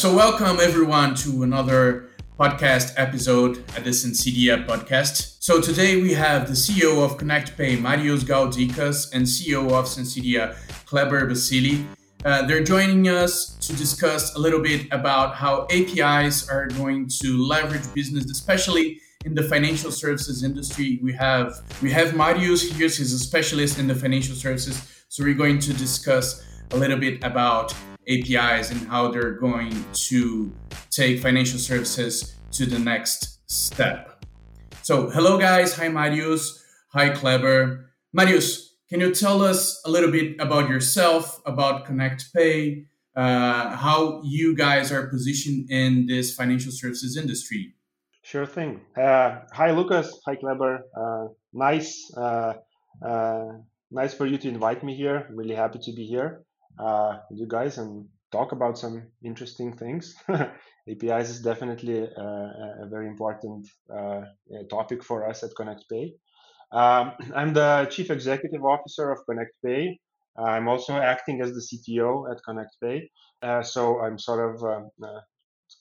So, welcome everyone to another podcast episode at the Sensedia podcast. So, today we have the CEO of ConnectPay, Marius Galdikas, and CEO of Sensedia, Kleber Bacili. Uh, they're joining us to discuss a little bit about how APIs are going to leverage business, especially in the financial services industry. We have we have Marius here. He's a specialist in the financial services. So we're going to discuss a little bit about APIs and how they're going to take financial services to the next step. So hello guys. Hi Marius. Hi Kleber. Marius, can you tell us a little bit about yourself, about ConnectPay, uh, how you guys are positioned in this financial services industry? Sure thing. Uh, hi, Lucas. Hi, Kleber. Uh, nice, uh, uh, nice for you to invite me here. really happy to be here uh, you guys and talk about some interesting things. APIs is definitely a, a very important topic for us at ConnectPay. Um, I'm the Chief Executive Officer of ConnectPay. I'm also acting as the CTO at ConnectPay. so I'm sort of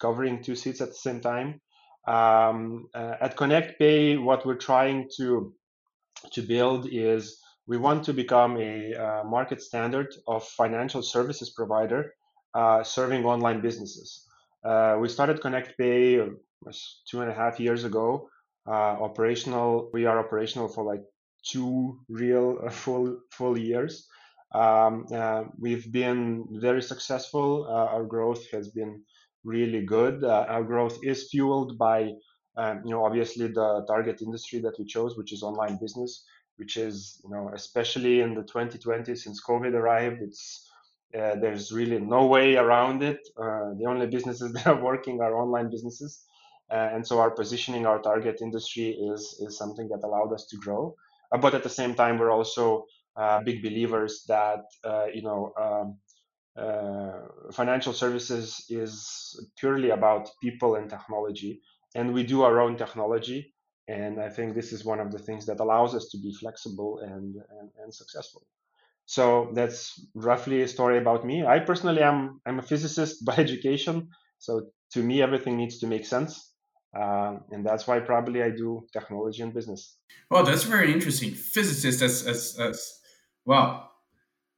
covering two seats at the same time. Um, uh, at ConnectPay, what we're trying to to build is we want to become a uh, market standard of financial services provider uh, serving online businesses. Uh, we started ConnectPay uh, two and a half years ago. Uh, operational, we are operational for like two real full full years. Um, we've been very successful. our growth has been really good. Uh, our growth is fueled by, um, you know, obviously the target industry that we chose, which is online business, which is, you know, especially in the 2020 since COVID arrived, it's uh, there's really no way around it. Uh, the only businesses that are working are online businesses, uh, and so our positioning, our target industry is is something that allowed us to grow. Uh, but at the same time, we're also uh, big believers that you know. Um, uh, financial services is purely about people and technology, and we do our own technology. And I think this is one of the things that allows us to be flexible and, and, and successful. So that's roughly a story about me. I personally am I'm a physicist by education, so to me everything needs to make sense, uh, and that's why probably I do technology and business. Well, that's very interesting. Physicist, as as, as wow,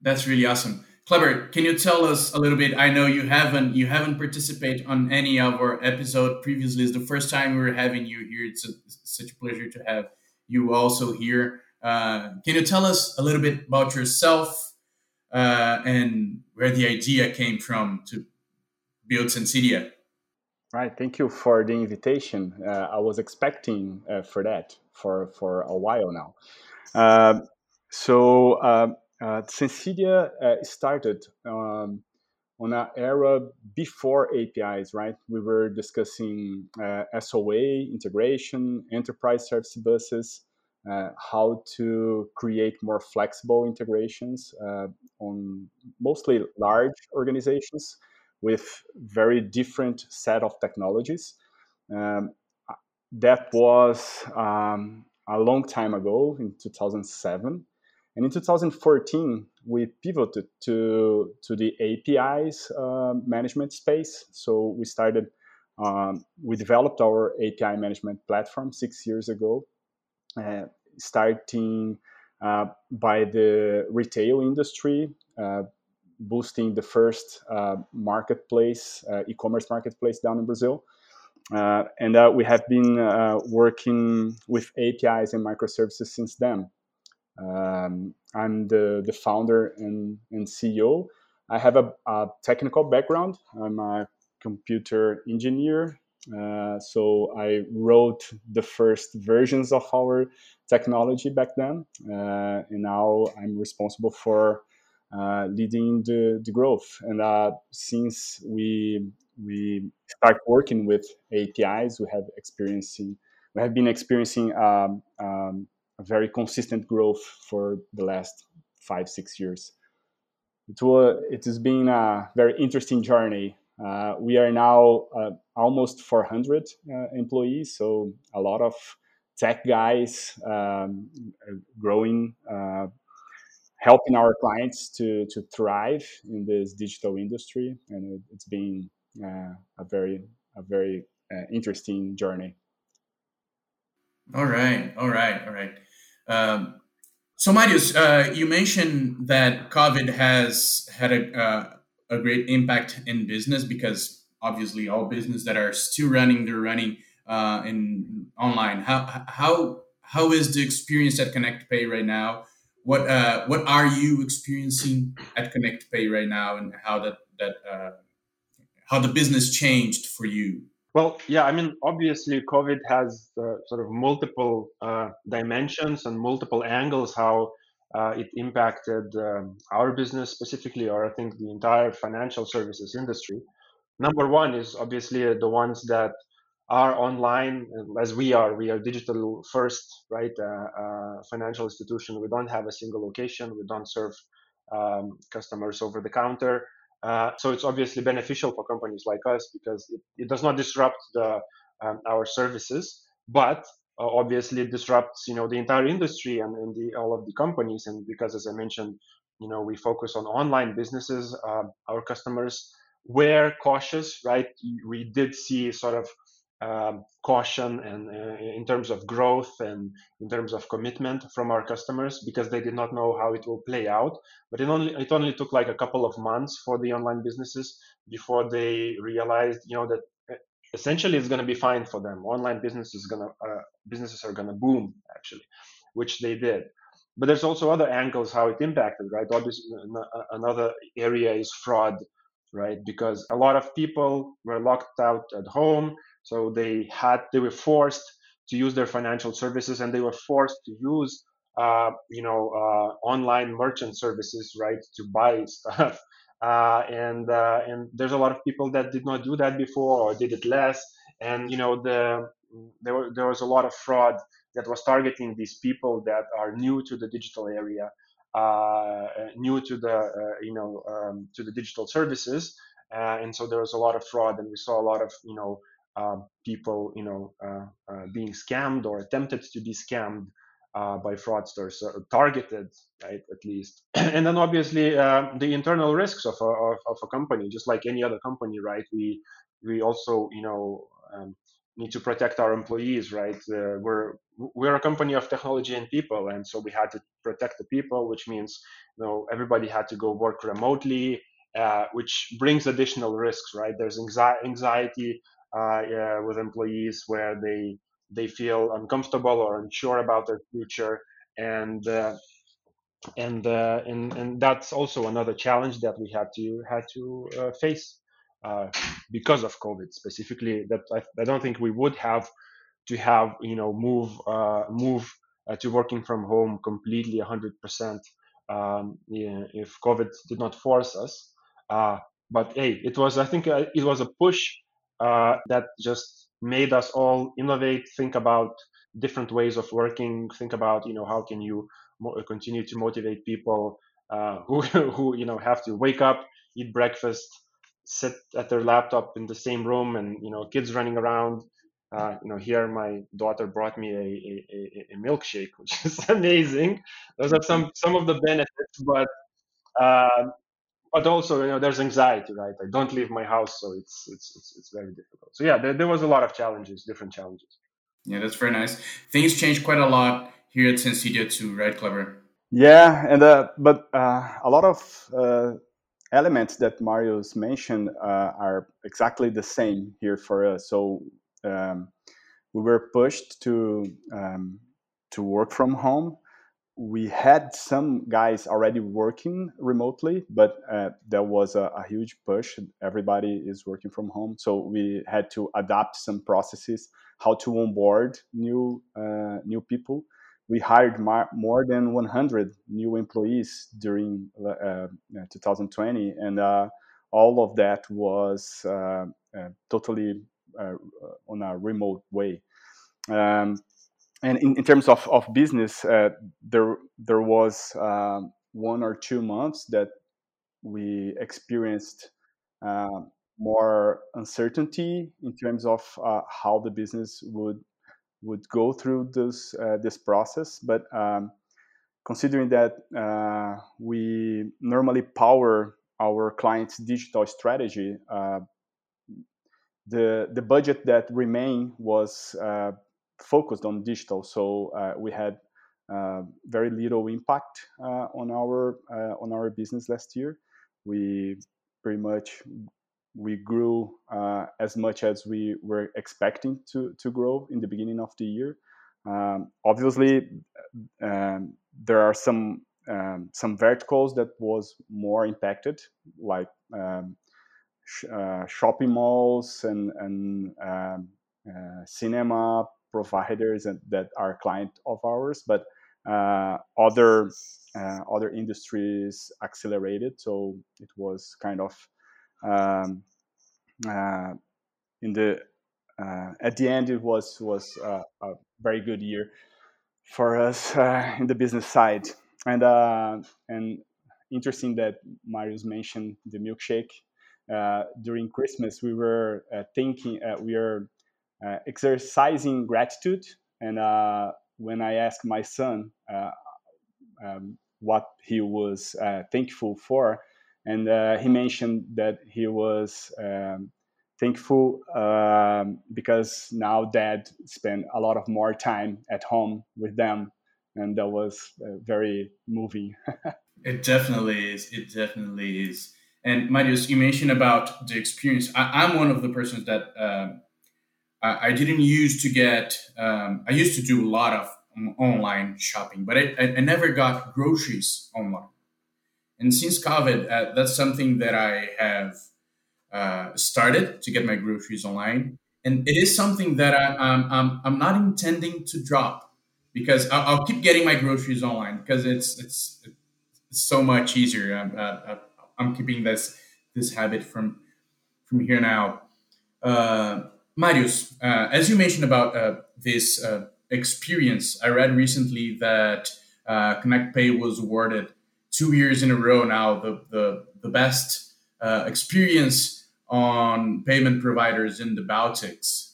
that's really awesome. Kleber, can you tell us a little bit? I know you haven't you haven't participated on any of our episode previously. It's the first time we're having you here. It's, a, it's such a pleasure to have you also here. Uh, can you tell us a little bit about yourself uh, and where the idea came from to build Sensedia? Right. Thank you for the invitation. Uh, I was expecting uh, for that for for a while now. Uh, so um, uh, Sensedia uh, started um, on an era before APIs, right? We were discussing uh, SOA integration, enterprise service buses, uh, how to create more flexible integrations uh, on mostly large organizations with very different set of technologies. Um, that was um, a long time ago in 2007 and in 2014, we pivoted to, to the APIs uh, management space. So we started, um, we developed our API management platform six years ago, uh, starting uh, by the retail industry, uh, boosting the first uh, marketplace, uh, e commerce marketplace down in Brazil. and we have been working with APIs and microservices since then. Um, I'm the, the founder and, and CEO. I have a, a technical background. I'm a computer engineer. Uh, so I wrote the first versions of our technology back then. Uh, and now I'm responsible for uh, leading the, the growth. And uh, since we we start working with APIs, we have experiencing we have been experiencing um, um, very consistent growth for the last five six years. It will it has been a very interesting journey. Uh, we are now uh, almost 400 uh, employees, so a lot of tech guys um, growing, uh, helping our clients to to thrive in this digital industry, and it, has been a very a very interesting journey. All right, all right, all right. Um, so, Marius, uh, you mentioned that COVID has had a, uh, a great impact in business because obviously all business that are still running, they're running uh, in online. How how how is the experience at ConnectPay right now? What uh, what are you experiencing at ConnectPay right now, and how that that uh, how the business changed for you? Well, yeah, I mean, obviously, COVID has uh, sort of multiple uh, dimensions and multiple angles how uh, it impacted um, our business specifically, or I think the entire financial services industry. Number one is obviously the ones that are online, as we are. We are digital first, right? Uh, uh, financial institution. We don't have a single location. We don't serve um, customers over the counter. Uh, so it's obviously beneficial for companies like us because it, it does not disrupt the, um, our services, but uh, obviously it disrupts you know the entire industry and, and the, all of the companies. And because as I mentioned, you know we focus on online businesses, uh, our customers were cautious, right? We did see sort of um, caution and uh, in terms of growth and in terms of commitment from our customers because they did not know how it will play out. But it only it only took like a couple of months for the online businesses before they realized, you know, that uh, essentially it's going to be fine for them. Online business is gonna uh, businesses are going to boom actually, which they did. But there's also other angles how it impacted, right? Obviously, another area is fraud, right? Because a lot of people were locked out at home so they had they were forced to use their financial services, and they were forced to use uh, you know uh, online merchant services, right, to buy stuff. Uh, and uh, and there's a lot of people that did not do that before or did it less. And you know the there, were, there was a lot of fraud that was targeting these people that are new to the digital area, new to the uh, you know um, to the digital services, uh, and so there was a lot of fraud, and we saw a lot of you know uh, people, you know, uh, uh, being scammed or attempted to be scammed by fraudsters, targeted, right, at least. and then obviously the internal risks of a, of, of, a company, just like any other company, right? We we also, you know, um, need to protect our employees, right? Uh, we're we're a company of technology and people, and so we had to protect the people, which means you know everybody had to go work remotely, uh, which brings additional risks, right? There's anxiety uh, with employees where they they feel uncomfortable or unsure about their future and uh, and, uh, and and that's also another challenge that we had to had to uh, face uh, because of COVID specifically. That I, I, don't think we would have to have you know move move uh, to working from home completely 100% um, if COVID did not force us. but hey, it was I think it was a push uh, that just made us all innovate, think about different ways of working, think about you know how can you mo- continue to motivate people uh, who who you know have to wake up, eat breakfast, sit at their laptop in the same room, and you know kids running around. Uh, you know, here my daughter brought me a, a, a, milkshake, which is amazing. Those are some some of the benefits, but uh, but also you know there's anxiety right? I don't leave my house so it's it's it's, it's very difficult. So yeah there, there was a lot of challenges different challenges. Yeah that's very nice. Things changed quite a lot here at Sensedia too right Kleber? yeah and uh, but uh, a lot of uh, elements that marius mentioned uh, are exactly the same here for us. So um, we were pushed to um, to work from home we had some guys already working remotely, but uh, there was a, a, huge push. Everybody is working from home, so we had to adapt some processes, how to onboard new uh, new people. We hired mar- more than 100 new employees during uh, 2020, and uh, all of that was uh, uh, totally on a remote way. Um, and in, in terms of, of business, uh, there there was um, one or two months that we experienced uh, more uncertainty in terms of uh, how the business would would go through this uh, this process. But um, considering that uh, we normally power our clients' digital strategy, uh, the the budget that remained was uh, focused on digital, so uh, we had uh, very little impact uh, on our uh, on our business last year. We pretty much we grew as much as we were expecting to to grow in the beginning of the year. Um, obviously, um, there are some um, some verticals that was more impacted, like um, uh, shopping malls and and um, uh, cinema providers and that are client of ours. But uh, other uh, other industries accelerated, so it was kind of um, uh, in the uh, at the end it was was a very good year for us in the business side and uh, and interesting that Marius mentioned the milkshake. Uh, during Christmas, we were uh, thinking uh, we are exercising gratitude, and when I asked my son um, what he was thankful for, and he mentioned that he was um, thankful um, because now dad spent a lot of more time at home with them and that was uh, very moving. it definitely is. It definitely is. And Marius, you mentioned about the experience. I, am one of the persons that um, I, I, didn't use to get. Um, I used to do a lot of online shopping, but I, I, never got groceries online. And since COVID, uh, that's something that I have uh, started to get my groceries online, and it is something that I, I'm, I'm, I'm not intending to drop because I'll, I'll, keep getting my groceries online because it's it's it's so much easier. I'm, uh, uh, I'm keeping this this habit from from here now. Uh, Marius, uh, as you mentioned about uh, this uh, experience, I read recently that ConnectPay was awarded two years in a row now the the, the best experience on payment providers in the Baltics.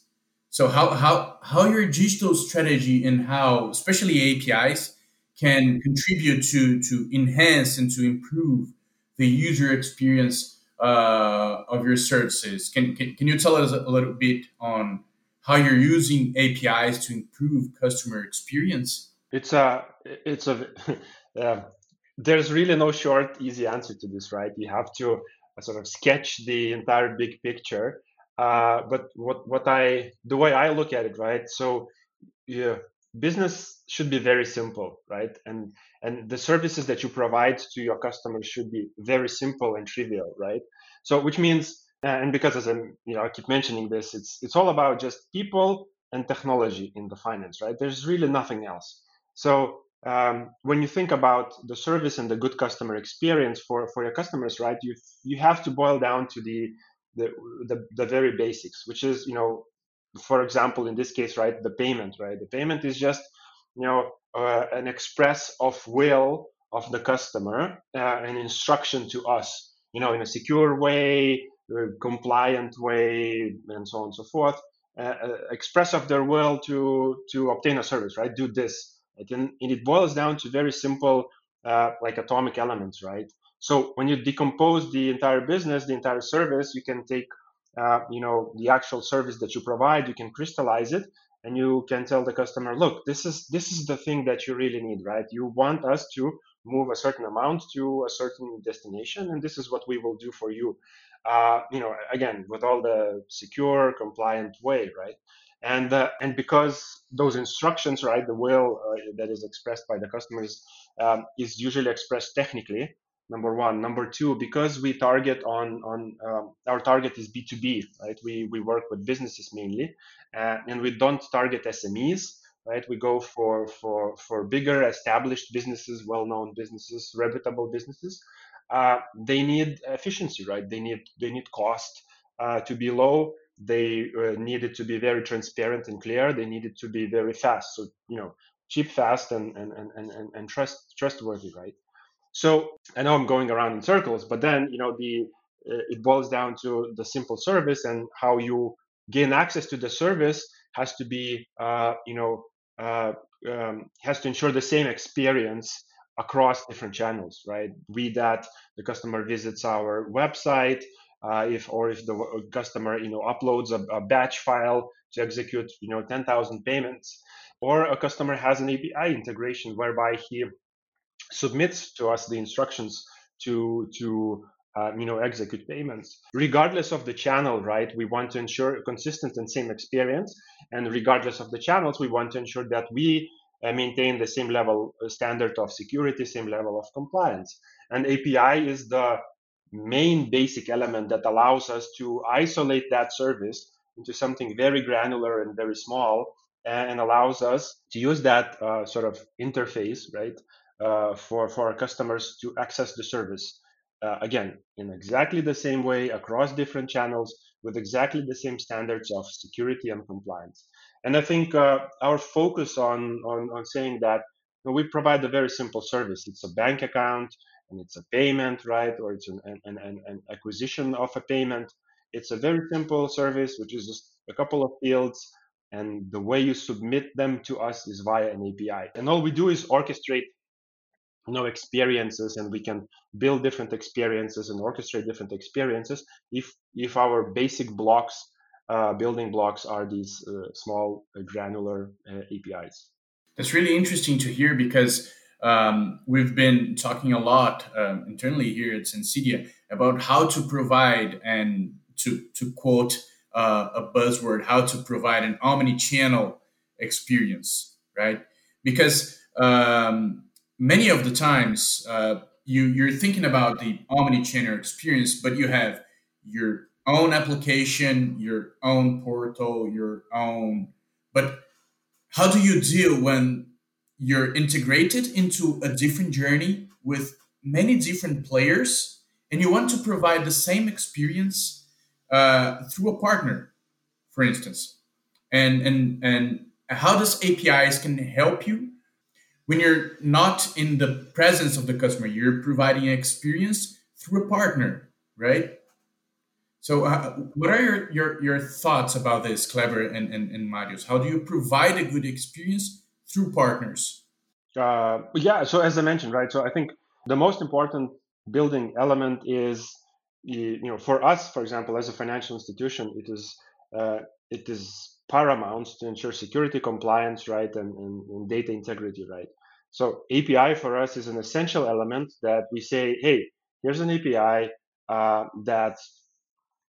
So how how how your digital strategy and how especially APIs can contribute to to enhance and to improve the user experience uh, of your services. Can, can can you tell us a little bit on how you're using APIs to improve customer experience? It's a it's a uh, there's really no short easy answer to this, right? You have to sort of sketch the entire big picture uh, but what what I the way I look at it, right? So yeah, business should be very simple, right? And and the services that you provide to your customers should be very simple and trivial, right? So which means uh, and because as I'm you know I keep mentioning this, it's it's all about just people and technology in the finance, right? There's really nothing else. So um, when you think about the service and the good customer experience for, for your customers, right, you you have to boil down to the the, the, the very basics, which is, you know, for example, in this case, right, the payment, right? The payment is just, you know, uh, an express of will of the customer, uh, an instruction to us, you know, in a secure way, compliant way, and so on and so forth. Uh, uh, express of their will to to obtain a service, right? Do this, and, and it boils down to very simple, uh, like atomic elements, right? So when you decompose the entire business, the entire service, you can take, uh, you know, the actual service that you provide, you can crystallize it, and you can tell the customer, look, this is this is the thing that you really need, right? You want us to move a certain amount to a certain destination, and this is what we will do for you. Uh, you know, again, with all the secure, compliant way, right? And uh, and because those instructions, right, the will uh, that is expressed by the customers um, is usually expressed technically number one. Number two because we target on on um, our target is b2b right? We we work with businesses mainly uh, and we don't target smes right? We go for for for bigger established businesses well-known businesses reputable businesses. Uh, they need efficiency right? They need they need cost uh, to be low. They uh, need it to be very transparent and clear. They need it to be very fast. So you know cheap fast and and and and, and trust trustworthy right so I know I'm going around in circles, but then you know the uh, it boils down to the simple service and how you gain access to the service has to be uh, you know uh, um, has to ensure the same experience across different channels, right? Be that the customer visits our website, uh, if or if the customer you know uploads a, a batch file to execute you know 10,000 payments, or a customer has an API integration whereby he submits to us the instructions to to uh, you know execute payments. Regardless of the channel right we want to ensure consistent and same experience. And regardless of the channels we want to ensure that we uh, maintain the same level uh, standard of security same level of compliance. And api is the main basic element that allows us to isolate that service into something very granular and very small and allows us to use that uh, sort of interface right for for our customers to access the service uh, again in exactly the same way across different channels with exactly the same standards of security and compliance. And i think uh, our focus on, on on saying that you know, we provide a very simple service. It's a bank account and it's a payment right? Or it's an, an, an, an acquisition of a payment. It's a very simple service which is just a couple of fields and the way you submit them to us is via an api and all we do is orchestrate know experiences and we can build different experiences and orchestrate different experiences if if our basic blocks uh, building blocks are these uh, small uh, granular uh, apis that's really interesting to hear because um, we've been talking a lot um, internally here at Sensedia about how to provide and to to quote uh, a buzzword, how to provide an omni-channel experience, right? Because um, many of the times uh, you you're thinking about the omni-channel experience, but you have your own application, your own portal, your own. But how do you deal when you're integrated into a different journey with many different players, and you want to provide the same experience uh, through a partner, for instance? And and and how does APIs can help you when you're not in the presence of the customer, you're providing experience through a partner, right? So, uh, what are your, your, your thoughts about this, Kleber and, and, and Marius? How do you provide a good experience through partners? Uh, yeah, so as I mentioned, right? So, I think the most important building element is, you know, for us, for example, as a financial institution, it is uh, it is paramount to ensure security compliance, right, and, and, and, data integrity, right. So API for us is an essential element that we say, hey, here's an API uh, that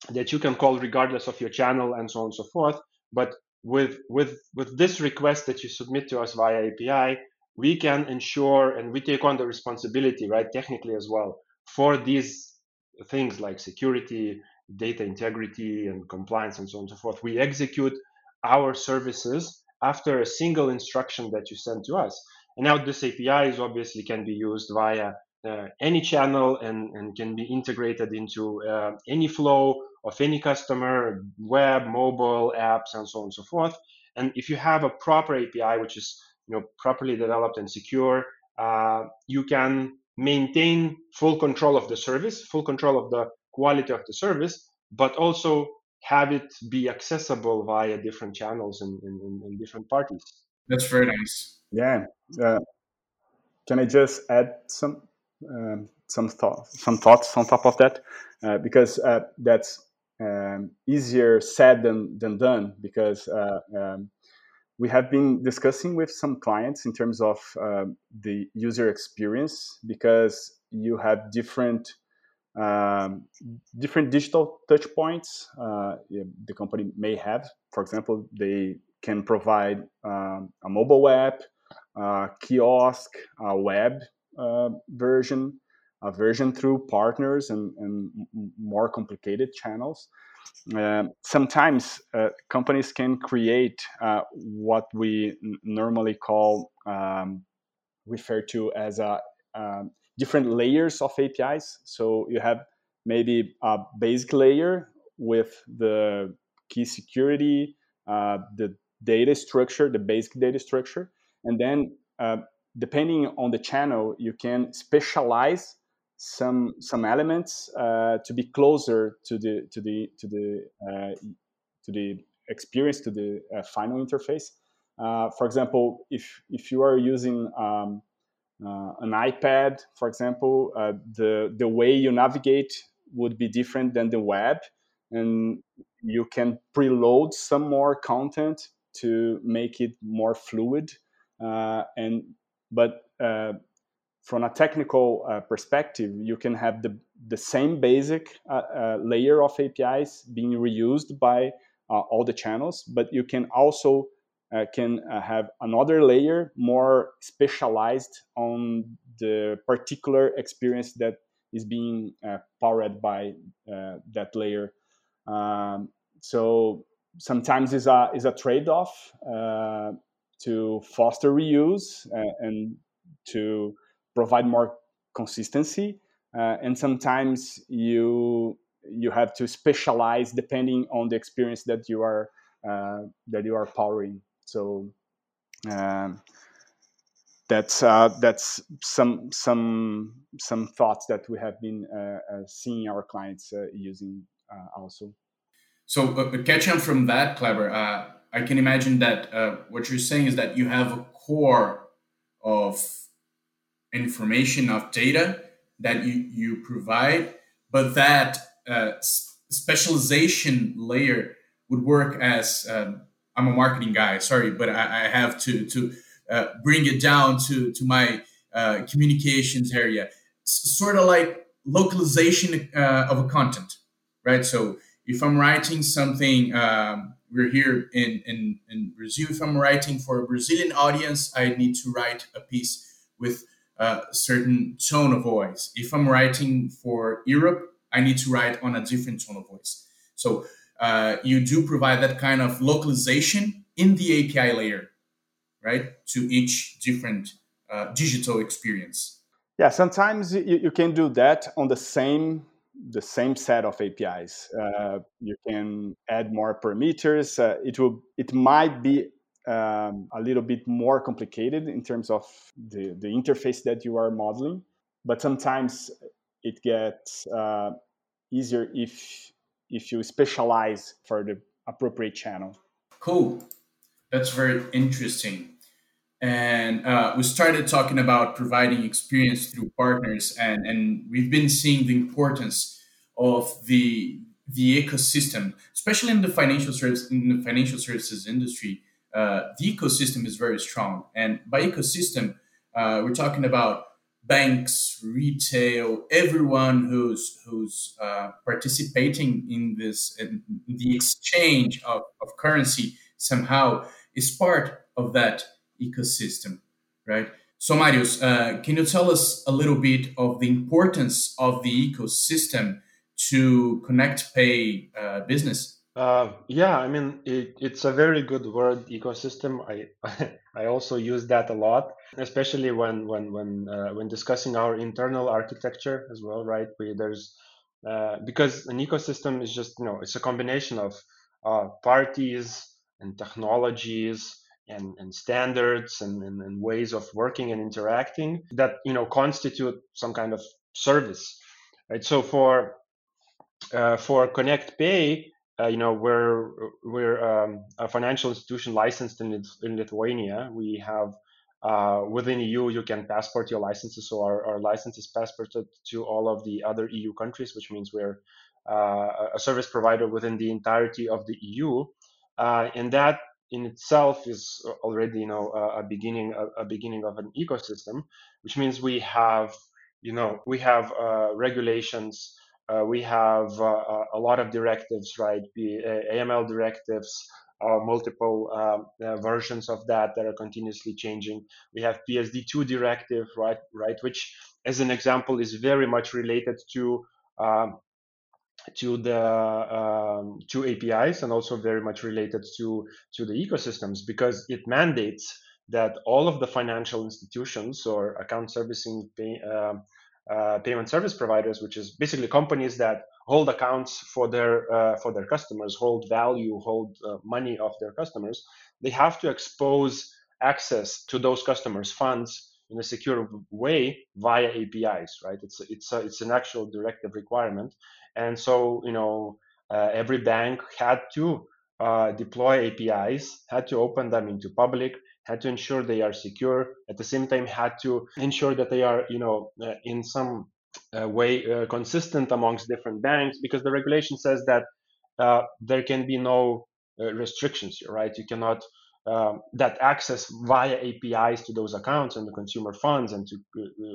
that you can call regardless of your channel and so on and so forth. But with with with this request that you submit to us via API, we can ensure and we take on the responsibility, right, technically as well, for these things like security, data integrity, and compliance, and so on and so forth. We execute our services after a single instruction that you send to us. And now this API is obviously can be used via uh, any channel and, and can be integrated into uh, any flow of any customer, web, mobile, apps, and so on and so forth. And if you have a proper API, which is you know properly developed and secure, uh, you can maintain full control of the service, full control of the quality of the service, but also have it be accessible via different channels and, and, and different parties. That's very nice. Yeah. Uh, can I just add some um, some thoughts some thoughts on top of that uh, because uh, that's um, easier said than than done because uh, um, we have been discussing with some clients in terms of um, the user experience because you have different um, different digital touch points uh, the company may have. For example, they can provide um, a mobile app, kiosk, web uh, version, a version through partners and, and more complicated channels. Um, sometimes uh, companies can create uh, what we n- normally call um, refer to as a um, different layers of APIs. So you have maybe a basic layer with the key security, uh, the data structure, the basic data structure, and then uh, depending on the channel, you can specialize some some elements uh, to be closer to the to the to the uh, to the experience to the uh, final interface. Uh, for example, if if you are using um, uh, an iPad, for example, the the way you navigate would be different than the web, and you can preload some more content to make it more fluid. Uh, and but uh, from a technical uh, perspective, you can have the the same basic uh, uh, layer of APIs being reused by uh, all the channels, but you can also can have another layer more specialized on the particular experience that is being powered by that layer. Um, so sometimes is a is a trade off to foster reuse uh, and to provide more consistency. Uh, and sometimes you you have to specialize depending on the experience that you are uh, that you are powering. So. Um, that's uh, that's some some some thoughts that we have been uh, seeing our clients using also. So, uh, catching from that, Kleber uh, I can imagine that uh, what you're saying is that you have a core of information, of data that you, you provide, but that uh, specialization layer would work as um, I'm a marketing guy, sorry, but I, I have to, to uh, bring it down to, to my uh, communications area. Sort of like localization of a content, right? So, if I'm writing something, um, we're here in, in, in Brazil. If I'm writing for a Brazilian audience, I need to write a piece with a certain tone of voice. If I'm writing for Europe, I need to write on a different tone of voice. So uh, you do provide that kind of localization in the API layer, right, to each different uh, digital experience. Yeah, sometimes you, you can do that on the same the same set of APIs. Uh, you can add more parameters. Uh, it will. It might be um, a little bit more complicated in terms of the, the interface that you are modeling, but sometimes it gets uh, easier if if you specialize for the appropriate channel. Cool, that's very interesting. And uh, we started talking about providing experience through partners, and, and we've been seeing the importance of the the ecosystem, especially in the financial service in the financial services industry. Uh, the ecosystem is very strong, and by ecosystem, uh, we're talking about banks, retail, everyone who's who's uh, participating in this, in the exchange of, of currency somehow is part of that ecosystem, right? So, Marius, uh, can you tell us a little bit of the importance of the ecosystem to ConnectPay uh, business? Uh, yeah, I mean it, it's a very good word, ecosystem. I I also use that a lot, especially when when when uh, when discussing our internal architecture as well, right? We there's uh, because an ecosystem is just you know it's a combination of uh, parties and technologies and, and standards and, and, and, ways of working and interacting that you know constitute some kind of service right so for uh, for ConnectPay uh, you know we're we're um, a financial institution licensed in, in lithuania we have uh, within EU, you can passport your licenses. So our, our license is passported to all of the other EU countries, which means we're uh, a service provider within the entirety of the EU. Uh, and that in itself is already you know a, a beginning a, a, beginning of an ecosystem which means we have you know we have uh, regulations uh, we have uh, a lot of directives right? Be aml directives uh, multiple um, uh, versions of that that are continuously changing. We have psd2 directive right right which as an example is very much related to um, to the um, to APIs and also very much related to to the ecosystems because it mandates that all of the financial institutions or account servicing pay, uh, uh, payment service providers, which is basically companies that hold accounts for their uh, for their customers, hold value, hold uh, money of their customers, they have to expose access to those customers' funds in a secure way via APIs, right? It's it's a, it's an actual directive requirement, and so you know uh, every bank had to uh, deploy APIs, had to open them into public, had to ensure they are secure. At the same time, had to ensure that they are you know uh, in some uh, way uh, consistent amongst different banks because the regulation says that uh, there can be no restrictions here, right? You cannot um, that access via APIs to those accounts and the consumer funds and to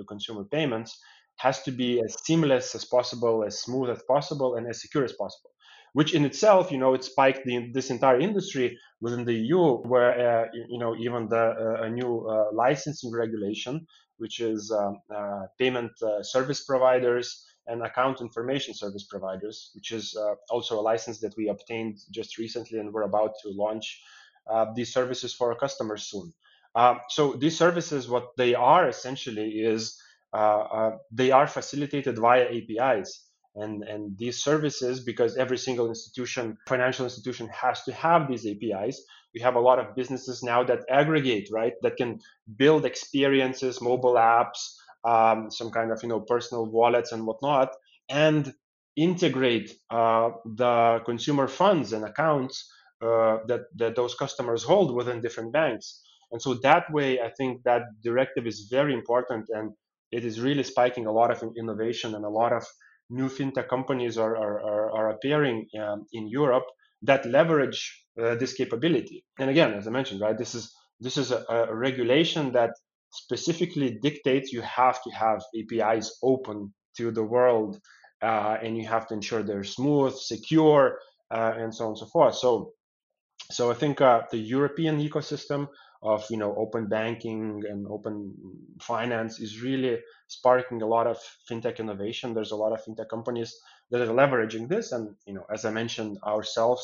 consumer payments has to be as seamless as possible, as smooth as possible, and as secure as possible. Which in itself, you know, it spiked the, this entire industry within the EU, where uh, you know even the uh, a new uh, licensing regulation, which is um, uh, payment service providers and account information service providers, which is also a license that we obtained just recently, and we're about to launch these services for our customers soon. so these services, what they are essentially is they are facilitated via APIs. And, and these services, because every single institution, financial institution has to have these APIs, we have a lot of businesses now that aggregate, right? That can build experiences, mobile apps, um, some kind of you know personal wallets and whatnot, and integrate uh, the consumer funds and accounts uh, that that those customers hold within different banks. And so that way, I think that directive is very important, and it is really spiking a lot of innovation and a lot of new fintech companies are, are, are appearing um, in Europe that leverage uh, this capability. And again, as I mentioned, right, this is this is a, a, regulation that specifically dictates you have to have APIs open to the world, uh, and you have to ensure they're smooth, secure, uh, and so on and so forth. So, so I think uh, the European ecosystem of you know open banking and open finance is really sparking a lot of fintech innovation. There's a lot of fintech companies that are leveraging this. And you know as i mentioned ourselves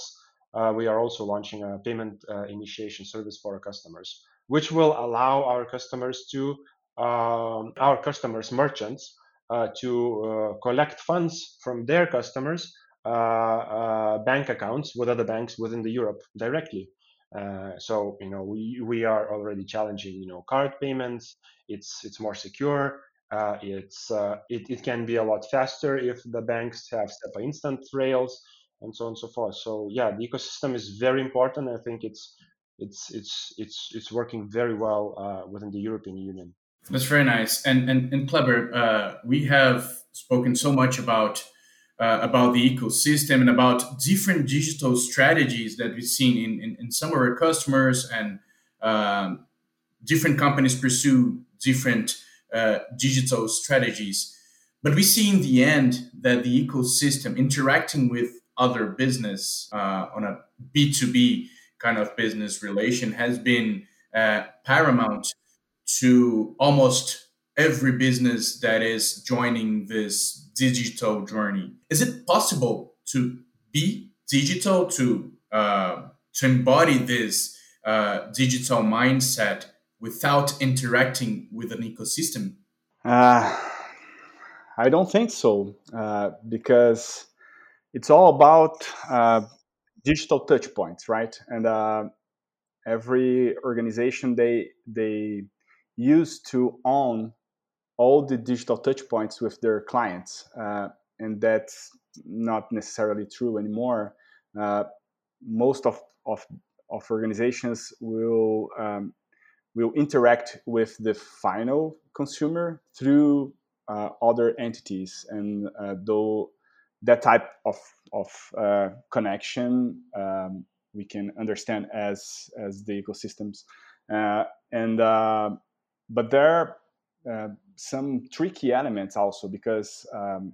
uh, we are also launching a payment uh, initiation service for our customers which will allow our customers to um, our customers merchants uh, to uh, collect funds from their customers uh, uh, bank accounts with other banks within the europe directly uh, so you know we we are already challenging you know card payments. It's it's more secure. Uh, it's uh, it, it can be a lot faster if the banks have SEPA instant rails and so on and so forth. So yeah, the ecosystem is very important. I think it's it's it's it's it's working very well uh, within the European Union. That's very nice. And and and Kleber, uh, we have spoken so much about uh, about the ecosystem and about different digital strategies that we've seen in, in, in some of our customers and um, different companies pursue different uh, digital strategies. But we see in the end that the ecosystem interacting with other business uh, on a B2B kind of business relation has been uh, paramount to almost every business that is joining this digital journey. Is it possible to be digital to uh, to embody this uh, digital mindset without interacting with an ecosystem? Uh, I don't think so, uh, because it's all about uh, digital touch points, right? And uh, every organization they they use to own all the digital touch points with their clients. Uh, and that's not necessarily true anymore. Uh, most of, of, of organizations will um, will interact with the final consumer through uh, other entities, and uh, though that type of of uh, connection um, we can understand as as the ecosystems, uh, and but there uh, some tricky elements also because um,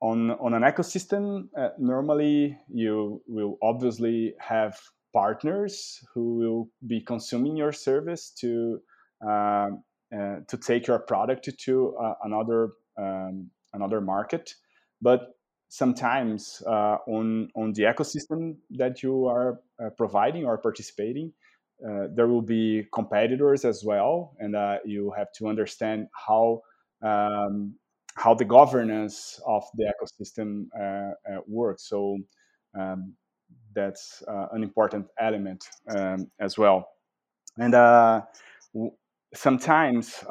on on an ecosystem uh, normally you will obviously have partners who will be consuming your service to uh, uh to take your product to uh, another um, another market. But sometimes on on the ecosystem that you are providing or participating uh, there will be competitors as well, and uh, you have to understand how um, how the governance of the ecosystem uh, uh works. So um, that's uh, an important element um, as well. And w- sometimes,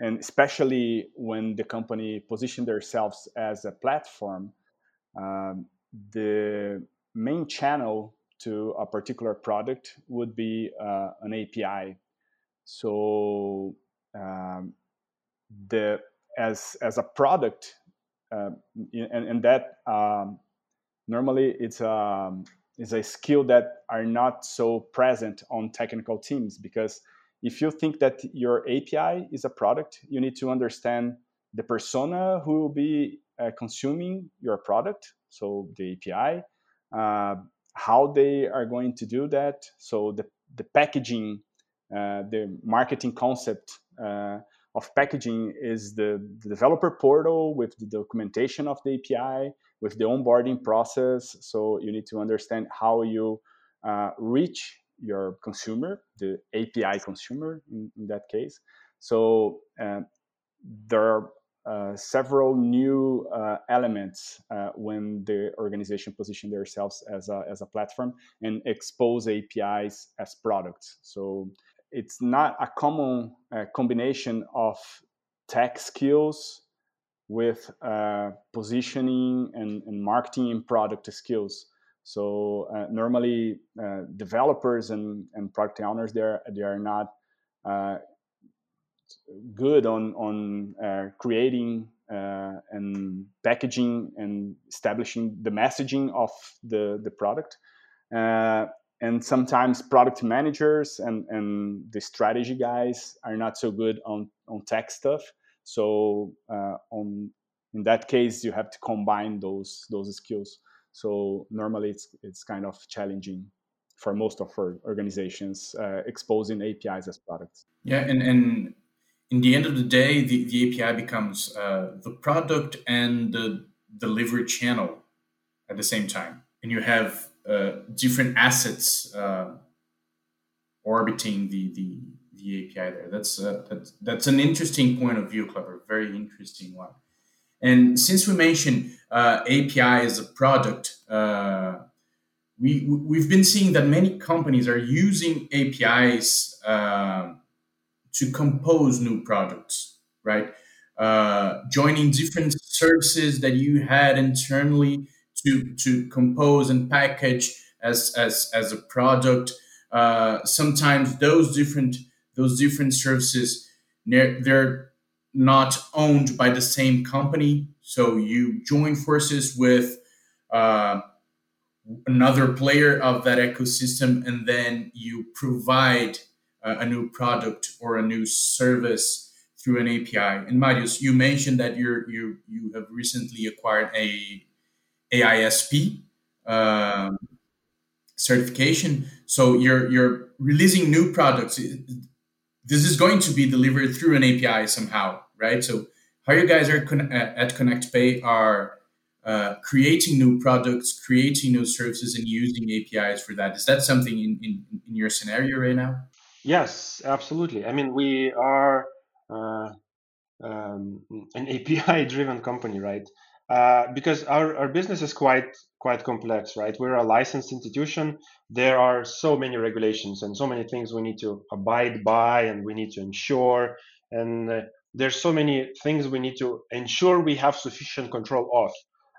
and especially when the company position themselves as a platform, um, the main channel to a particular product would be uh, an API. So um, the as as a product, uh, and, and that um, normally it's a um, is a skill that are not so present on technical teams because if you think that your API is a product, you need to understand the persona who will be uh, consuming your product, so the API, uh, how they are going to do that, so the, the packaging, uh, the marketing concept uh, of packaging is the, the, developer portal with the documentation of the API, with the onboarding process. So you need to understand how you uh, reach your consumer, the API consumer in, in that case. So uh, there are uh, several new uh, elements uh, when the organization position themselves as a, as a platform and expose APIs as products. So it's not a common uh, combination of tech skills with uh, positioning and, and, marketing and product skills. So normally developers and, and product owners there they are not uh, good on on uh, creating and packaging and establishing the messaging of the the product. And sometimes product managers and, and the strategy guys are not so good on, on tech stuff. So uh, on in that case you have to combine those those skills. So normally it's it's kind of challenging for most of our organizations uh, exposing apis as products. Yeah and and in the end of the day the, the api becomes uh, the product and the delivery channel at the same time and you have uh, different assets uh, orbiting the, the the API there. That's uh, that's that's an interesting point of view, Kleber. Very interesting one. And since we mentioned uh, API as a product, uh, we we've been seeing that many companies are using APIs to compose new products, right? joining different services that you had internally to to compose and package as as as a product. Uh, sometimes those different those different services they're not owned by the same company, so you join forces with uh, another player of that ecosystem, and then you provide uh, a new product or a new service through an API. And Marius, you mentioned that you you you have recently acquired a AISP um, certification. So you're you're releasing new products. This is going to be delivered through an API somehow, right? So how you guys are at ConnectPay are uh, creating new products, creating new services, and using APIs for that. Is that something in, in, in your scenario right now? Yes, absolutely. I mean, we are uh, um, an API-driven company, right? Uh, because our, our business is quite quite complex, right? We're a licensed institution. There are so many regulations and so many things we need to abide by and we need to ensure. And uh, there's so many things we need to ensure we have sufficient control of,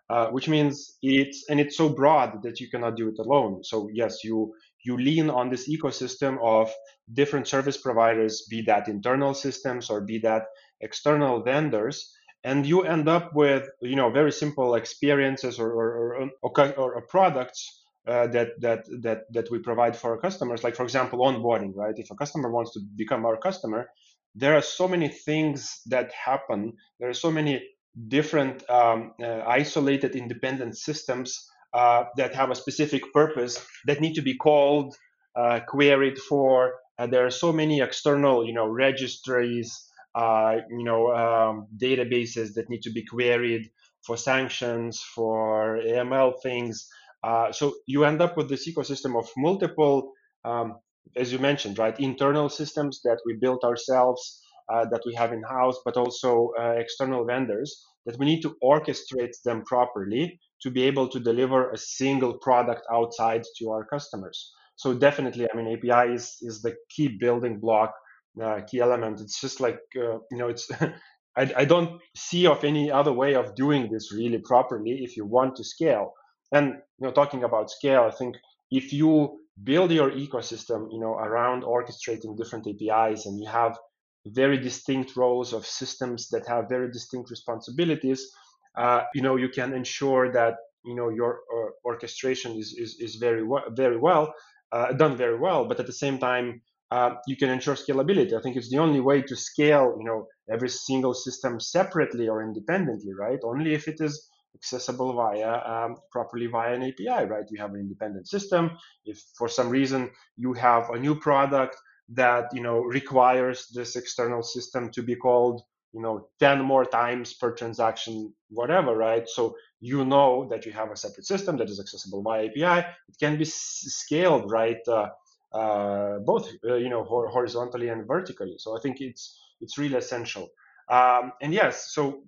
uh, which means it's and it's so broad that you cannot do it alone. So yes, you you lean on this ecosystem of different service providers, be that internal systems or be that external vendors and you end up with you know very simple experiences or or, or, or products uh, that that that that we provide for our customers. Like for example onboarding right? If a customer wants to become our customer there are so many things that happen. There are so many different um, uh, isolated independent systems uh, that have a specific purpose that need to be called uh, queried for there are so many external you know registries uh, you know, um, databases that need to be queried for sanctions, for AML things. Uh, so you end up with this ecosystem of multiple, um, as you mentioned, right, internal systems that we built ourselves, uh, that we have in house, but also uh, external vendors that we need to orchestrate them properly to be able to deliver a single product outside to our customers. So definitely, I mean, API is, is the key building block uh, key element. It's just like uh, you know, it's I, I don't see of any other way of doing this really properly if you want to scale. And you know, talking about scale, I think if you build your ecosystem, you know, around orchestrating different APIs, and you have very distinct roles of systems that have very distinct responsibilities, uh, you know, you can ensure that you know your uh, orchestration is, is, is very very well uh, done very well. But at the same time, uh, you can ensure scalability. I think it's the only way to scale, you know, every single system separately or independently, right? Only if it is accessible via um, properly via an API, right? You have an independent system. If for some reason you have a new product that you know requires this external system to be called you know 10 more times per transaction whatever right? So you know that you have a separate system that is accessible via api it can be scaled right uh, uh, both uh, you know horizontally and vertically. So i think it's it's really essential. Um, and yes so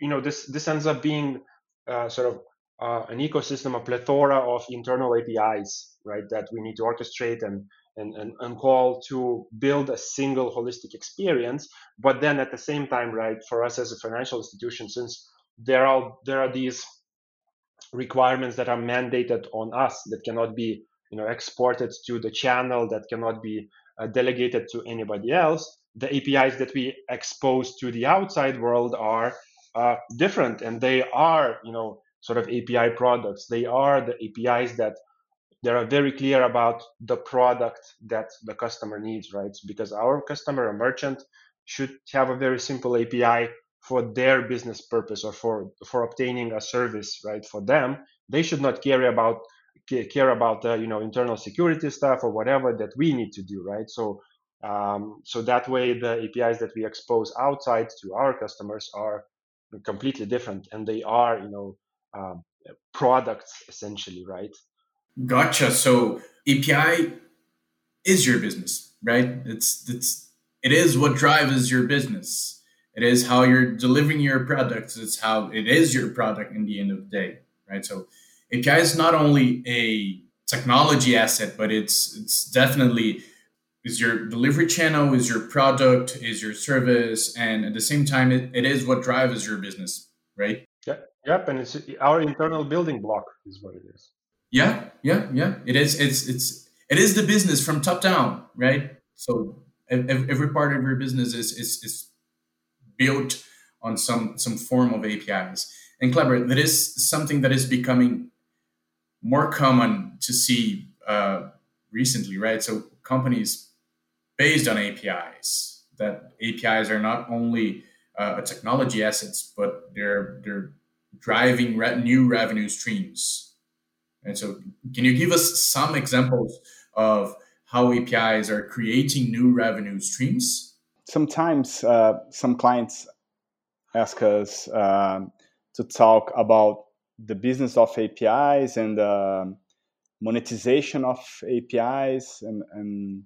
you know this this ends up being uh, sort of uh, an ecosystem a plethora of internal apis right that we need to orchestrate and and, and, and call to build a single holistic experience. But then at the same time, right, for us as a financial institution, since there are there are these requirements that are mandated on us that cannot be you know exported to the channel that cannot be uh, delegated to anybody else the apis that we expose to the outside world are uh, different and they are you know sort of api products they are the apis that they are very clear about the product that the customer needs, right? Because our customer, a merchant, should have a very simple API for their business purpose or for for obtaining a service, right? For them, they should not care about care about the you know internal security stuff or whatever that we need to do, right? So um, so that way, the APIs that we expose outside to our customers are completely different, and they are you know um, products essentially, right? Gotcha. So API is your business, right? It's it's it is what drives your business. It is how you're delivering your products. It's how it is your product in the end of the day, right? So API is not only a technology asset, but it's it's definitely is your delivery channel, is your product, is your service, and at the same time, it, it is what drives your business, right? Yep, yep, and it's our internal building block is what it is. Yeah, yeah, yeah. It is. It's it's it is the business from top down, right? So every part of your business is is, is built on some some form of APIs. And Kleber, that is something that is becoming more common to see uh, recently, right? So companies based on APIs. That APIs are not only uh, technology assets, but they're they're driving re- new revenue streams and so, can you give us some examples of how APIs are creating new revenue streams? Sometimes uh, some clients ask us um, to talk about the business of APIs and uh, monetization of APIs, and, and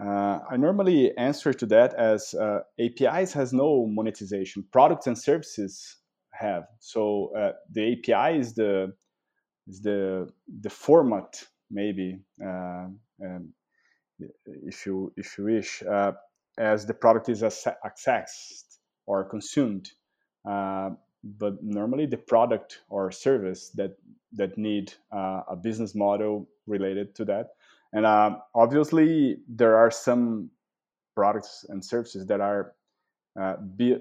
uh, I normally answer to that as uh, APIs has no monetization. Products and services have. So uh, the API is the is the the format maybe uh, um, if you if you wish uh, as the product is accessed or consumed uh, but normally the product or service that that need uh, a business model related to that. And uh, obviously there are some products and services that are uh, be,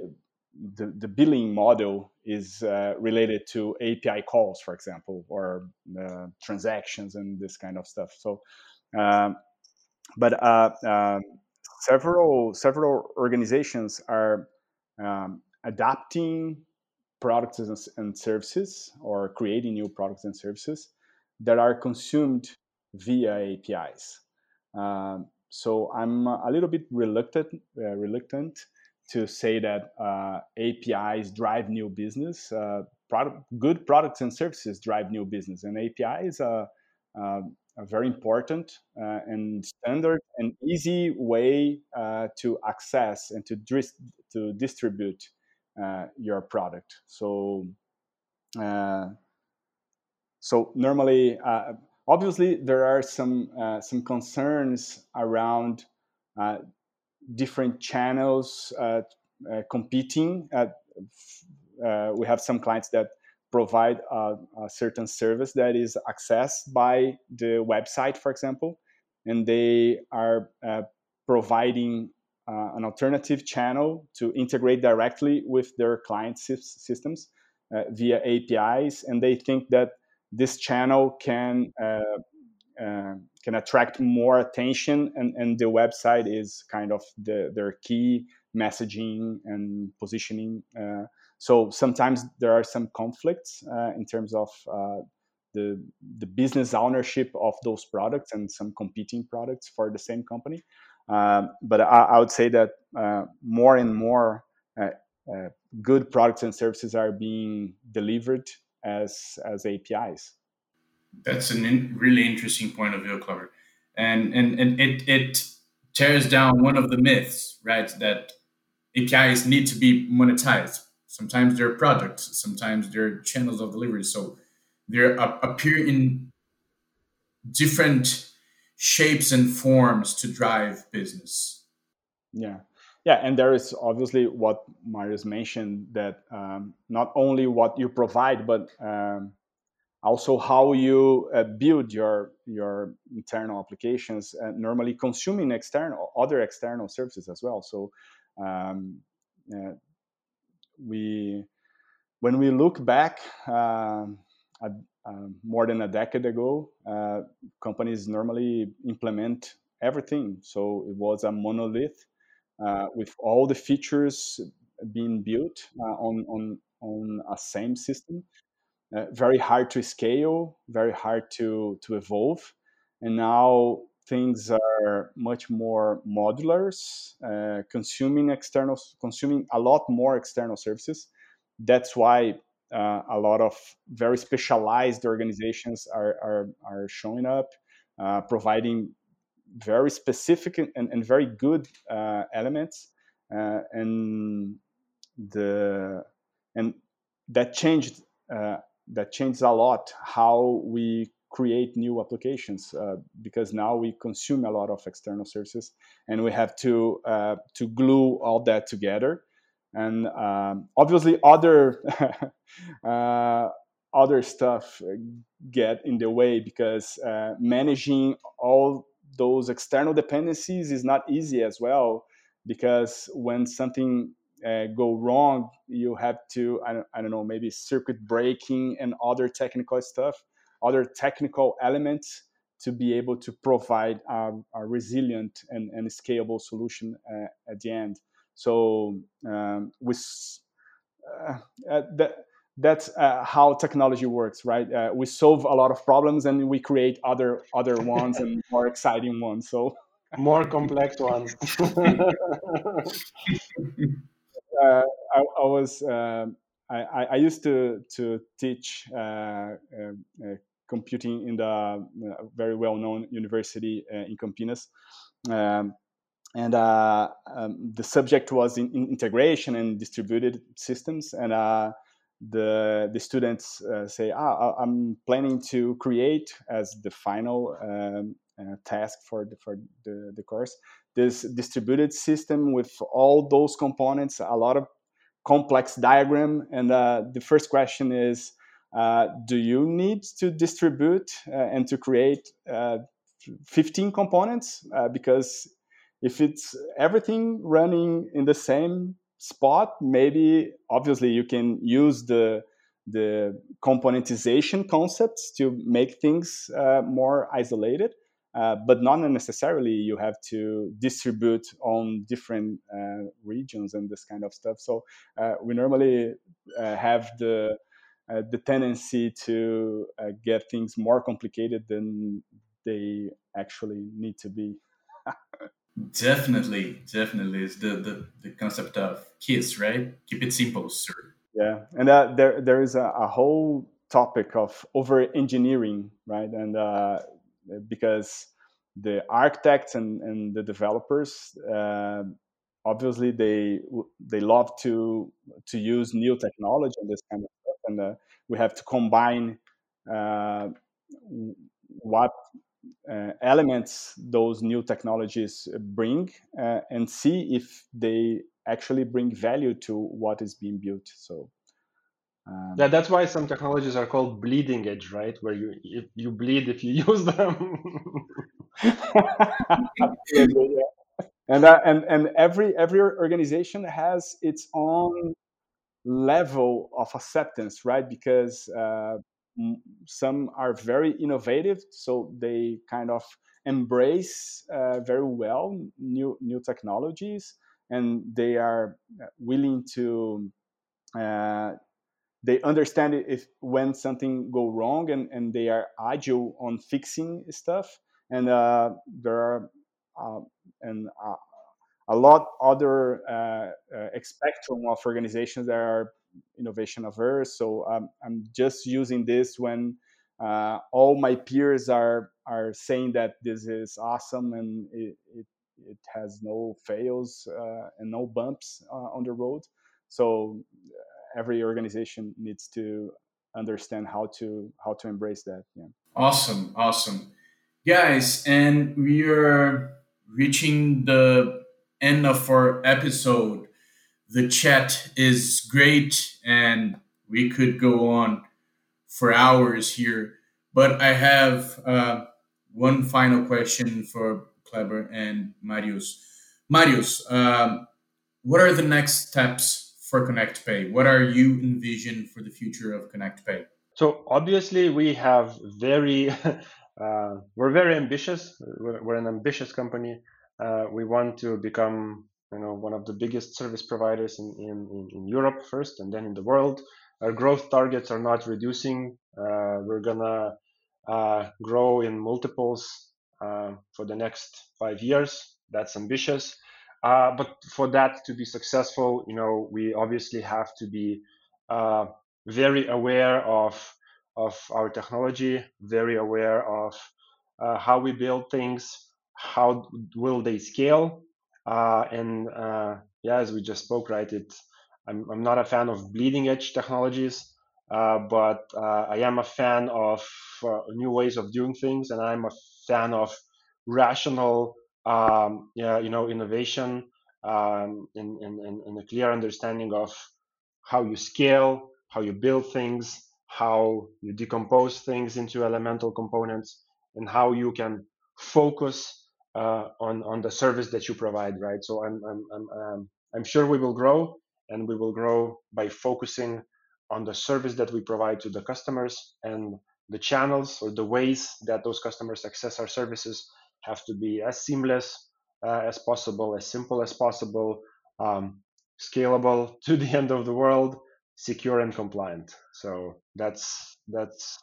the, the billing model is uh, related to API calls, for example, or uh, transactions and this kind of stuff. So, um, but uh, um, several several organizations are um, adapting products and services or creating new products and services that are consumed via APIs. Um, so I'm a little bit reluctant uh, reluctant to say that uh, APIs drive new business. Uh, product, good products and services drive new business, and APIs are, uh, are very important uh, and standard and easy way uh, to access and to dis- to distribute uh, your product. So, so normally, obviously, there are some some concerns around different channels uh, uh, competing. Uh, we have some clients that provide a, a, certain service that is accessed by the website, for example, and they are providing uh, an alternative channel to integrate directly with their client systems uh, via APIs, and they think that this channel can uh, uh, can attract more attention, and, and the website is kind of the, their key messaging and positioning. Uh, so sometimes there are some conflicts uh, in terms of uh, the the business ownership of those products and some competing products for the same company. Um, but I, I, would say that uh, more and more uh, good products and services are being delivered as as APIs. That's a in, really interesting point of view, Kleber, and and and it it tears down one of the myths, right? That APIs need to be monetized. Sometimes they're products, sometimes they're channels of delivery. So they appear in different shapes and forms to drive business. Yeah. Yeah, and there is obviously what Marius mentioned that um, not only what you provide, but um, also how you uh, build your your internal applications, and normally consuming external other external services as well. So um, uh, we when we look back um, at, more than a decade ago, uh, companies normally implement everything. So it was a monolith uh, with all the features being built uh, on, on, on a same system. Uh, very hard to scale, very hard to, to evolve. And now things are much more modulars, uh, consuming external, consuming a lot more external services. That's why uh, a lot of very specialized organizations are, are, are showing up, uh, providing very specific and, and very good uh, elements. And the and that changed that changes a lot how we create new applications uh, because now we consume a lot of external services and we have to uh, to glue all that together. And um, obviously other uh, other stuff get in the way because uh, managing all those external dependencies is not easy as well because when something uh, go wrong you have to I don't, I don't know maybe circuit breaking and other technical stuff other technical elements to be able to provide a, a resilient and, and, scalable solution uh, at the end so um, with uh, uh, that, that's uh, how technology works, right? Uh, we solve a lot of problems and we create other other ones and more exciting ones. So more complex ones. Uh, I, I, was um, I, I, used to to teach uh, computing in the very well known university in Campinas. Um, and uh, um, the subject was in, in, integration and distributed systems and uh, the the students uh, say ah, i'm planning to create as the final um, uh, task for the for the, the course. This distributed system with all those components a lot of complex diagram and uh, the first question is uh, do you need to distribute and to create 15 components? Because if it's everything running in the same spot, maybe obviously you can use the the componentization concepts to make things uh, more isolated, uh, but not necessarily you have to distribute on different uh, regions and this kind of stuff. So uh, we normally uh, have the uh, the tendency to get things more complicated than they actually need to be. Definitely, definitely. It's the, the, the concept of KISS, right? Keep it simple, sir. Yeah. And uh, there, there is a, a whole topic of over engineering, right? And uh, because the architects and, and the developers, uh, obviously they they love to to use new technology and this kind of stuff, and uh, we have to combine uh, what uh, elements those new technologies bring uh, and see if they actually bring value to what is being built. So um, yeah that's why some technologies are called bleeding edge right where you if you bleed if you use them and uh, and and every every organization has its own level of acceptance, right? Because uh, some are very innovative, so they kind of embrace uh, very well new new technologies, and they are uh, willing to. Uh, they understand if when something go wrong, and, and they are agile on fixing stuff. And uh, there are uh, and a lot other uh, uh, spectrum of organizations that are innovation averse. So um, I'm just using this when uh, all my peers are are saying that this is awesome and it it, it has no fails uh, and no bumps uh, on the road. So uh, every organization needs to understand how to how to embrace that. Yeah. Awesome, awesome, guys, and we are reaching the end of our episode. The chat is great, and we could go on for hours here. But I have uh, one final question for Kleber and Marius. Marius, um, what are the next steps for ConnectPay? What are you envision for the future of ConnectPay? So obviously, we have very, uh, we're very ambitious. We're, we're an ambitious company. Uh, we want to become you know one of the biggest service providers in, in, in Europe first and then in the world. Our growth targets are not reducing. Uh, we're gonna uh, grow in multiples uh, for the next five years. That's ambitious. Uh, but for that to be successful, you know, we obviously have to be uh, very aware of of our technology, very aware of how we build things, how will they scale? Uh, and uh, yeah, as we just spoke, right, it, I'm, I'm not a fan of bleeding edge technologies, uh, but uh, I am a fan of uh, new ways of doing things, and I'm a fan of rational, um, yeah, you know, innovation um, and, and, and a clear understanding of how you scale, how you build things, how you decompose things into elemental components, and how you can focus uh, on on the service that you provide, right? So I'm I'm I'm um, I'm sure we will grow, and we will grow by focusing on the service that we provide to the customers and the channels or the ways that those customers access our services have to be as seamless uh, as possible, as simple as possible, um, scalable to the end of the world, secure and compliant. So that's that's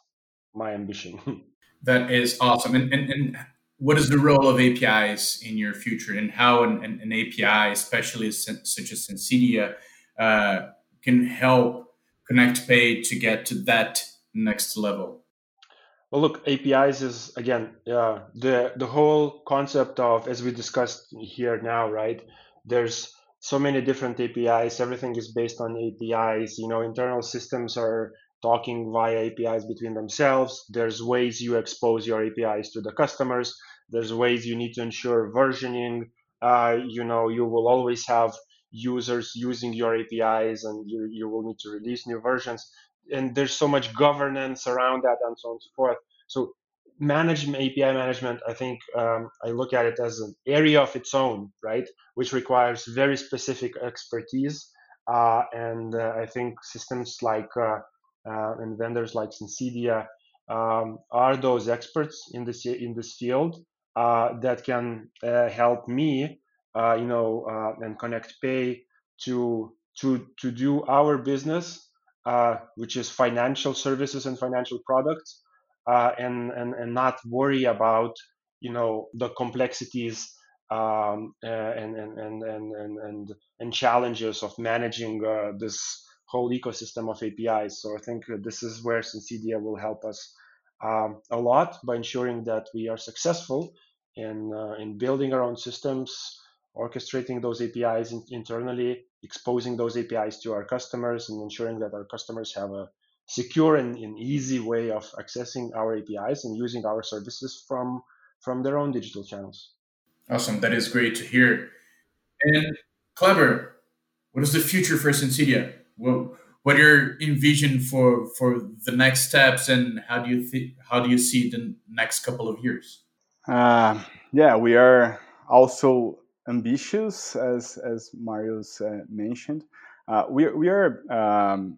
my ambition. that is awesome. And, and, and what is the role of APIs in your future and how an, an, an API, especially such as Sensedia, uh, can help ConnectPay to get to that next level? Well, look, APIs is again uh, the the whole concept of as we discussed here now, right? There's so many different APIs. Everything is based on APIs. You know, internal systems are talking via APIs between themselves. There's ways you expose your APIs to the customers. There's ways you need to ensure versioning. Uh, you know, you will always have users using your APIs and you, you will need to release new versions. And there's so much governance around that and so on and so forth. So management API management, I think um, I look at it as an area of its own, right? Which requires very specific expertise. Uh, and uh, I think systems like uh, uh and vendors like Sensedia um, are those experts in this in this field uh, that can uh, help me, you know, and ConnectPay to to to do our business, which is financial services and financial products, and and and not worry about you know the complexities um, and, and, and, and, and, and challenges of managing uh, this whole ecosystem of APIs. So I think this is where Sensedia will help us um, a lot by ensuring that we are successful in uh, in building our own systems, orchestrating those APIs in, internally, exposing those APIs to our customers, and ensuring that our customers have a secure and, and easy way of accessing our APIs and using our services from from their own digital channels. Awesome, that is great to hear. And Kleber, what is the future for Sensedia? Well, what are your envision for for the next steps and how do you think how do you see the next couple of years uh, yeah we are also ambitious, as as Marius uh, mentioned. Uh, we we are um,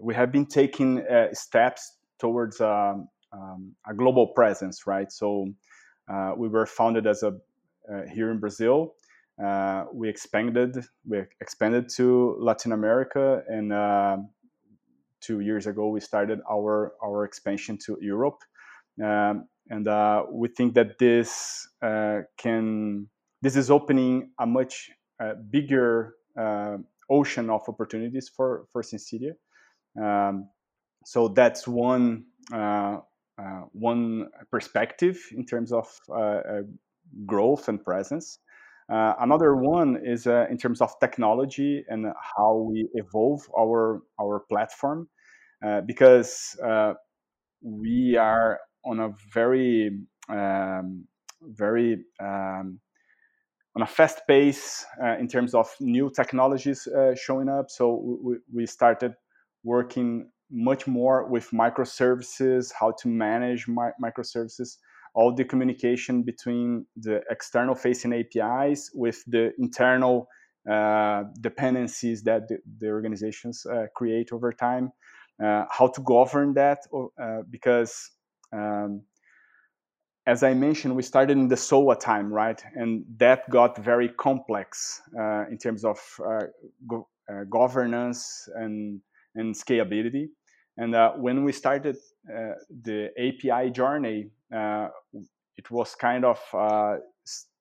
we have been taking uh, steps towards um, um, a global presence, right? So uh, we were founded as a uh, here in Brazil. We expanded we expanded to Latin America, and two years ago we started our our expansion to Europe. Um, and uh, we think that this uh, can this is opening a much bigger ocean of opportunities for for Sensedia. Um, so that's one uh, uh, one perspective in terms of uh, uh growth and presence. Uh, another one is uh, in terms of technology and how we evolve our our platform, because we are on a very um, very um, on a fast pace uh, in terms of new technologies uh, showing up. So we, we started working much more with microservices, how to manage mi- microservices, all the communication between the external facing APIs with the internal uh, dependencies that the, the organizations uh, create over time, uh, how to govern that, uh, because um, as I mentioned, we started in the SOA time, right? And that got very complex uh, in terms of uh, go- governance and, and scalability. And uh, when we started uh, the API journey, uh, it was kind of uh,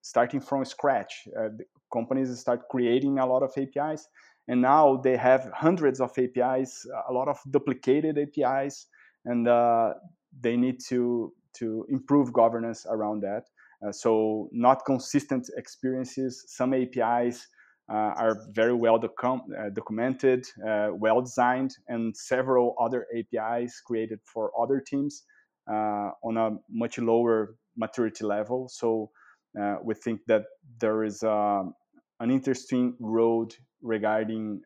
starting from scratch. Uh, companies start creating a lot of APIs, and now they have hundreds of APIs, a lot of duplicated APIs, and uh, they need to to improve governance around that. so not consistent experiences. Some APIs uh, are very well docu- uh, documented, uh, well designed, and several other APIs created for other teams on a much lower maturity level. So we think that there is um, an interesting road regarding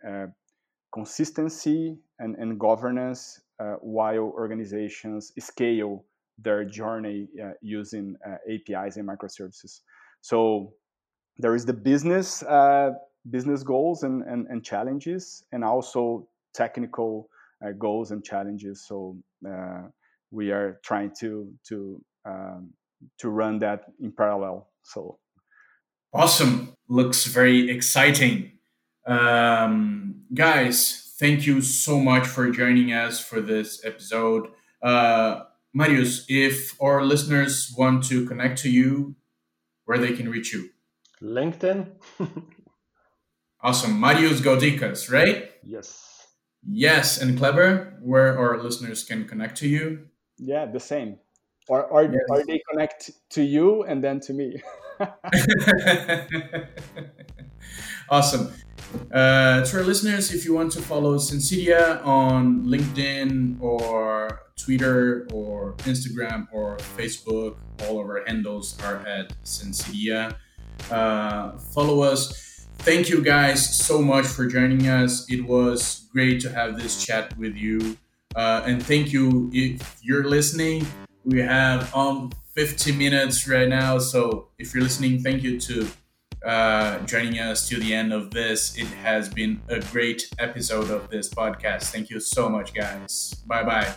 consistency and, and governance uh, while organizations scale their journey uh, using uh, APIs and microservices. So there is the business business goals and, and, and challenges and also technical uh, goals and challenges. So uh, we are trying to to um, to run that in parallel. So awesome. Looks very exciting. Um, guys thank you so much for joining us for this episode. Uh, marius if our listeners want to connect to you where they can reach you linkedin Awesome. Marius Galdikas, right? Yes. Yes, and Kleber, where our listeners can connect to you. Yeah, the same. Or, or, yes. or they connect to you and then to me. awesome. Uh, to our listeners, if you want to follow Sensedia on LinkedIn or Twitter or Instagram or Facebook, all of our handles are at Sensedia. Uh, follow us thank you guys so much for joining us. It was great to have this chat with you. Uh, and thank you if you're listening. We have um 50 minutes right now. So if you're listening, thank you to uh, joining us to the end of this. It has been a great episode of this podcast. Thank you so much, guys. Bye bye.